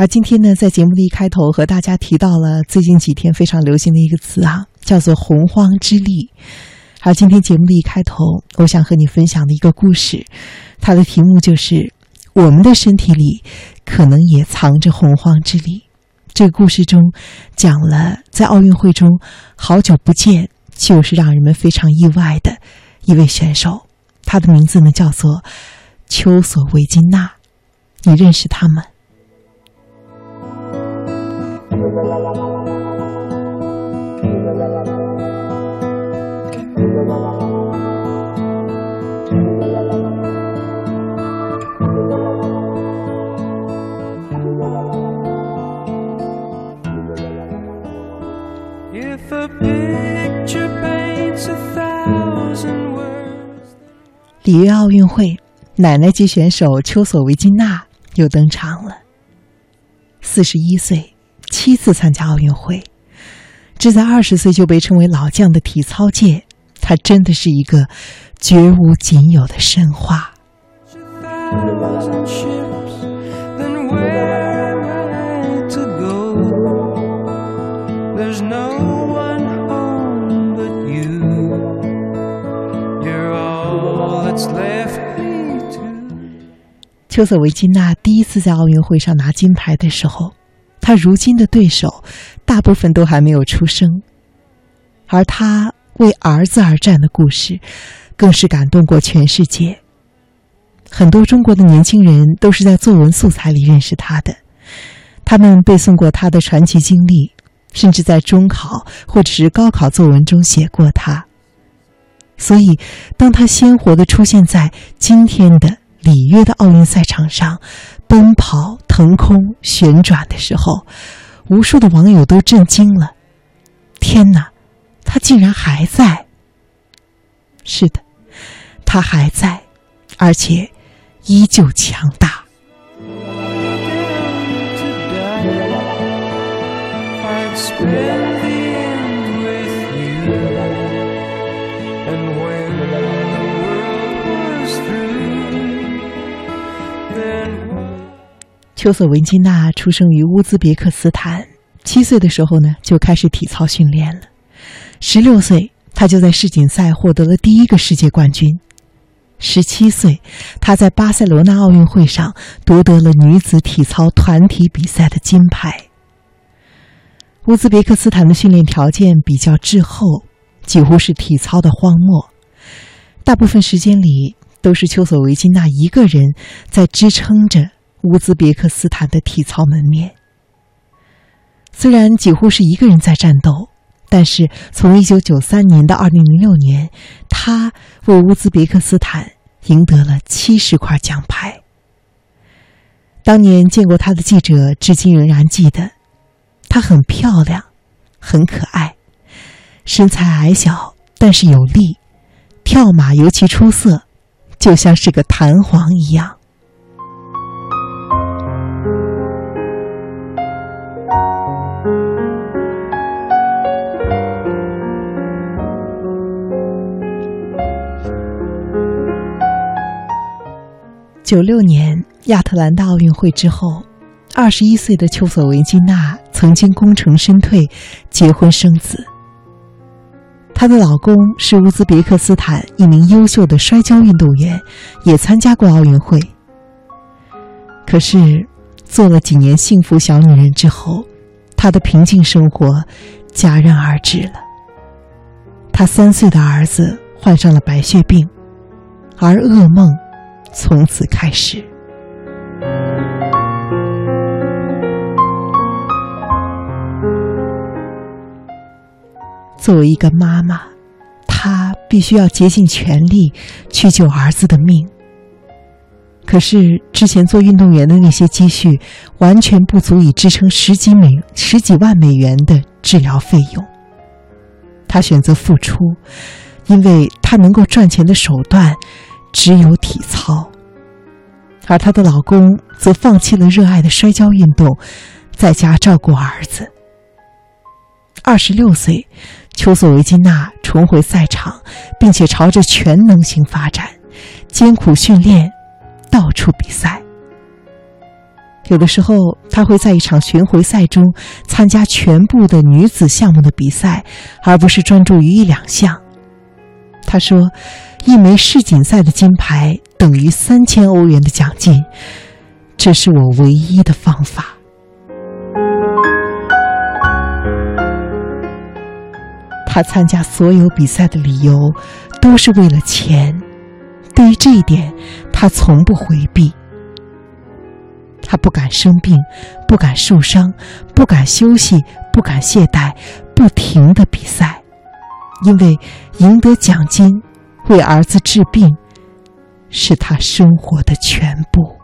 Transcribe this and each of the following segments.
而今天呢，在节目的一开头和大家提到了最近几天非常流行的一个词啊，叫做“洪荒之力”。而今天节目的一开头，我想和你分享的一个故事，它的题目就是“我们的身体里可能也藏着洪荒之力”。这个故事中讲了在奥运会中好久不见，就是让人们非常意外的一位选手，他的名字呢叫做丘索维金娜。你认识他吗？里约奥运会，奶奶级选手丘索维金娜又登场了。四十一岁，七次参加奥运会，这在二十岁就被称为老将的体操界，他真的是一个绝无仅有的神话。丘索维金娜第一次在奥运会上拿金牌的时候，他如今的对手大部分都还没有出生，而他为儿子而战的故事，更是感动过全世界。很多中国的年轻人都是在作文素材里认识他的，他们背诵过他的传奇经历，甚至在中考或者是高考作文中写过他。所以，当他鲜活的出现在今天的。里约的奥运赛场上，奔跑、腾空、旋转的时候，无数的网友都震惊了。天哪，他竟然还在！是的，他还在，而且依旧强大。丘索维金娜出生于乌兹别克斯坦，七岁的时候呢就开始体操训练了。十六岁，她就在世锦赛获得了第一个世界冠军。十七岁，她在巴塞罗那奥运会上夺得了女子体操团体比赛的金牌。乌兹别克斯坦的训练条件比较滞后，几乎是体操的荒漠，大部分时间里都是丘索维金娜一个人在支撑着。乌兹别克斯坦的体操门面，虽然几乎是一个人在战斗，但是从一九九三年到二零零六年，他为乌兹别克斯坦赢得了七十块奖牌。当年见过他的记者至今仍然记得，她很漂亮，很可爱，身材矮小但是有力，跳马尤其出色，就像是个弹簧一样。九六年亚特兰大奥运会之后，二十一岁的丘索维金娜曾经功成身退，结婚生子。她的老公是乌兹别克斯坦一名优秀的摔跤运动员，也参加过奥运会。可是，做了几年幸福小女人之后，她的平静生活戛然而止了。她三岁的儿子患上了白血病，而噩梦。从此开始，作为一个妈妈，她必须要竭尽全力去救儿子的命。可是之前做运动员的那些积蓄，完全不足以支撑十几美十几万美元的治疗费用。她选择付出，因为她能够赚钱的手段。只有体操，而她的老公则放弃了热爱的摔跤运动，在家照顾儿子。二十六岁，丘索维金娜重回赛场，并且朝着全能型发展，艰苦训练，到处比赛。有的时候，她会在一场巡回赛中参加全部的女子项目的比赛，而不是专注于一两项。她说：“一枚世锦赛的金牌等于三千欧元的奖金，这是我唯一的方法。”他参加所有比赛的理由都是为了钱，对于这一点，他从不回避。他不敢生病，不敢受伤，不敢休息，不敢懈怠，不停的比赛，因为赢得奖金、为儿子治病，是他生活的全部。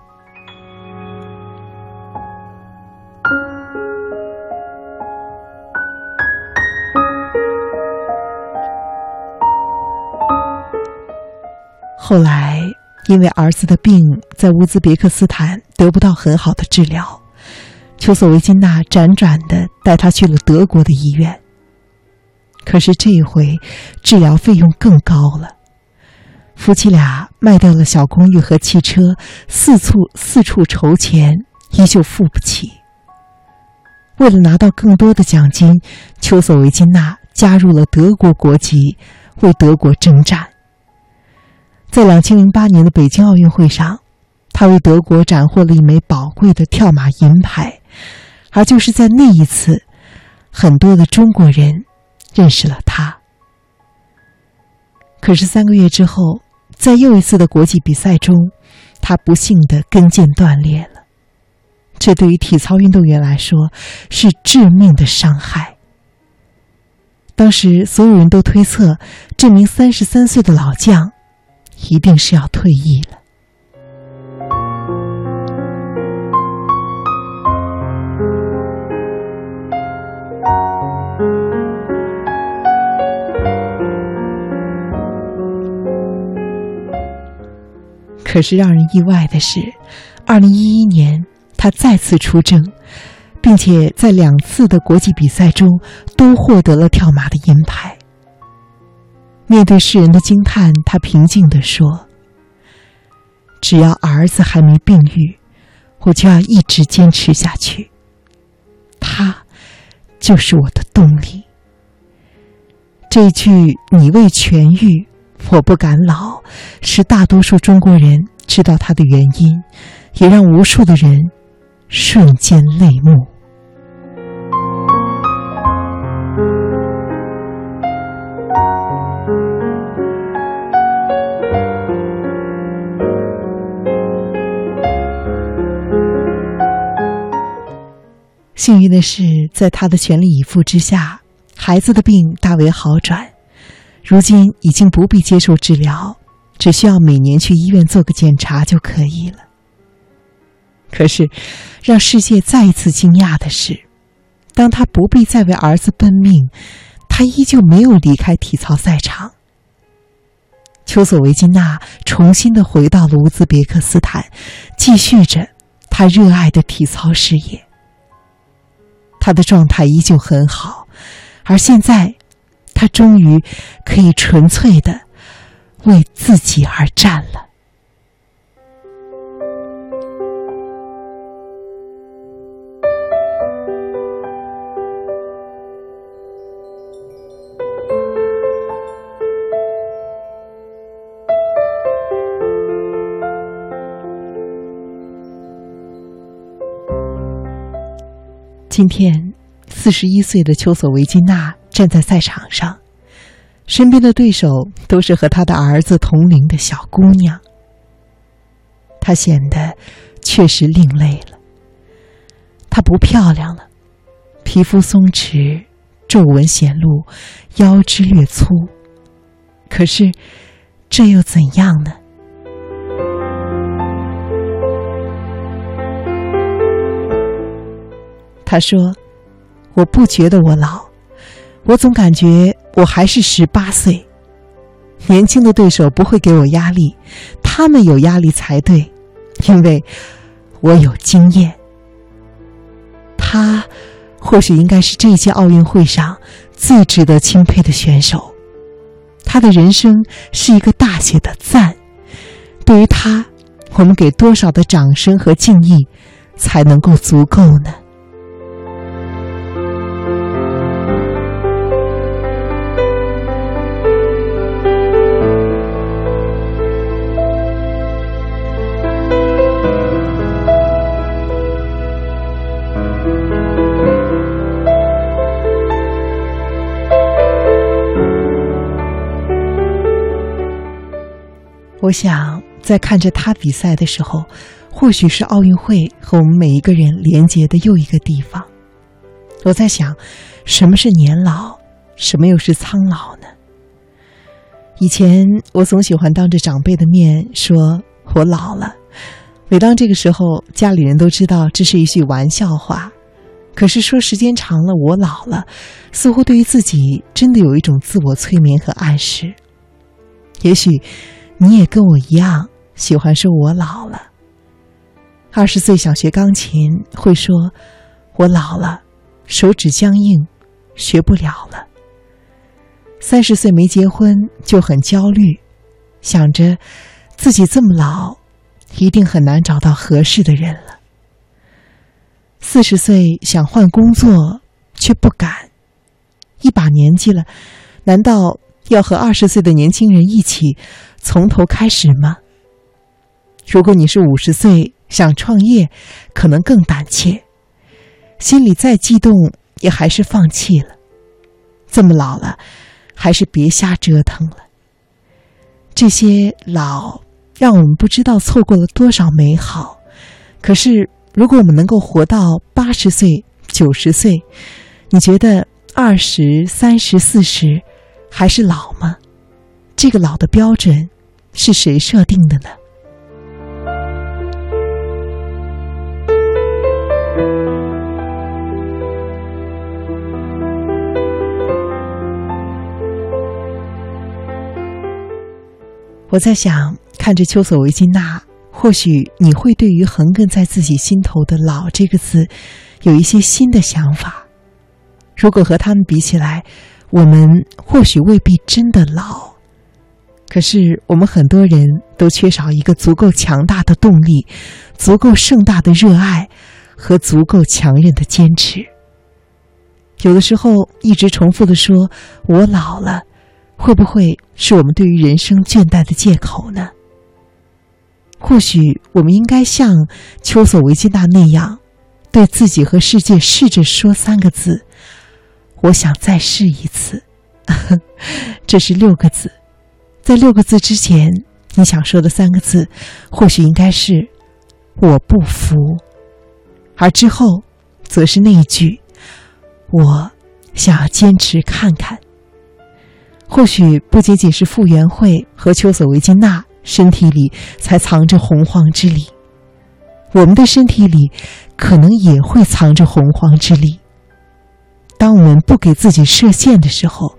后来。因为儿子的病在乌兹别克斯坦得不到很好的治疗，丘索维金娜辗转的带他去了德国的医院。可是这一回，治疗费用更高了。夫妻俩卖掉了小公寓和汽车，四处四处筹钱，依旧付不起。为了拿到更多的奖金，丘索维金娜加入了德国国籍，为德国征战。在两千零八年的北京奥运会上，他为德国斩获了一枚宝贵的跳马银牌，而就是在那一次，很多的中国人认识了他。可是三个月之后，在又一次的国际比赛中，他不幸的跟腱断裂了，这对于体操运动员来说是致命的伤害。当时所有人都推测，这名三十三岁的老将。一定是要退役了。可是让人意外的是，二零一一年他再次出征，并且在两次的国际比赛中都获得了跳马的银牌。面对世人的惊叹，他平静地说：“只要儿子还没病愈，我就要一直坚持下去。他就是我的动力。”这句“你未痊愈，我不敢老”，是大多数中国人知道他的原因，也让无数的人瞬间泪目。幸运的是，在他的全力以赴之下，孩子的病大为好转，如今已经不必接受治疗，只需要每年去医院做个检查就可以了。可是，让世界再一次惊讶的是，当他不必再为儿子奔命，他依旧没有离开体操赛场。丘索维金娜重新的回到了乌兹别克斯坦，继续着他热爱的体操事业。他的状态依旧很好，而现在，他终于可以纯粹的为自己而战了。今天，四十一岁的丘索维金娜站在赛场上，身边的对手都是和他的儿子同龄的小姑娘。她显得确实另类了。她不漂亮了，皮肤松弛，皱纹显露，腰肢略粗。可是，这又怎样呢？他说：“我不觉得我老，我总感觉我还是十八岁。年轻的对手不会给我压力，他们有压力才对，因为我有经验。他或许应该是这届奥运会上最值得钦佩的选手。他的人生是一个大写的赞。对于他，我们给多少的掌声和敬意，才能够足够呢？我想，在看着他比赛的时候，或许是奥运会和我们每一个人连接的又一个地方。我在想，什么是年老，什么又是苍老呢？以前我总喜欢当着长辈的面说我老了，每当这个时候，家里人都知道这是一句玩笑话。可是说时间长了，我老了，似乎对于自己真的有一种自我催眠和暗示。也许。你也跟我一样喜欢说“我老了”。二十岁想学钢琴，会说“我老了，手指僵硬，学不了了”。三十岁没结婚就很焦虑，想着自己这么老，一定很难找到合适的人了。四十岁想换工作，却不敢，一把年纪了，难道要和二十岁的年轻人一起？从头开始吗？如果你是五十岁想创业，可能更胆怯，心里再激动也还是放弃了。这么老了，还是别瞎折腾了。这些老让我们不知道错过了多少美好。可是，如果我们能够活到八十岁、九十岁，你觉得二十三十四十还是老吗？这个老的标准。是谁设定的呢？我在想，看着丘索维金娜，或许你会对于横亘在自己心头的“老”这个字，有一些新的想法。如果和他们比起来，我们或许未必真的老。可是，我们很多人都缺少一个足够强大的动力、足够盛大的热爱和足够强韧的坚持。有的时候，一直重复的说“我老了”，会不会是我们对于人生倦怠的借口呢？或许，我们应该像丘索维金娜那样，对自己和世界试着说三个字：“我想再试一次。”这是六个字。在六个字之前，你想说的三个字，或许应该是“我不服”，而之后，则是那一句“我想要坚持看看”。或许不仅仅是傅园慧和丘索维金娜身体里才藏着洪荒之力，我们的身体里可能也会藏着洪荒之力。当我们不给自己设限的时候，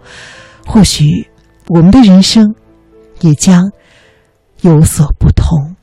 或许我们的人生。也将有所不同。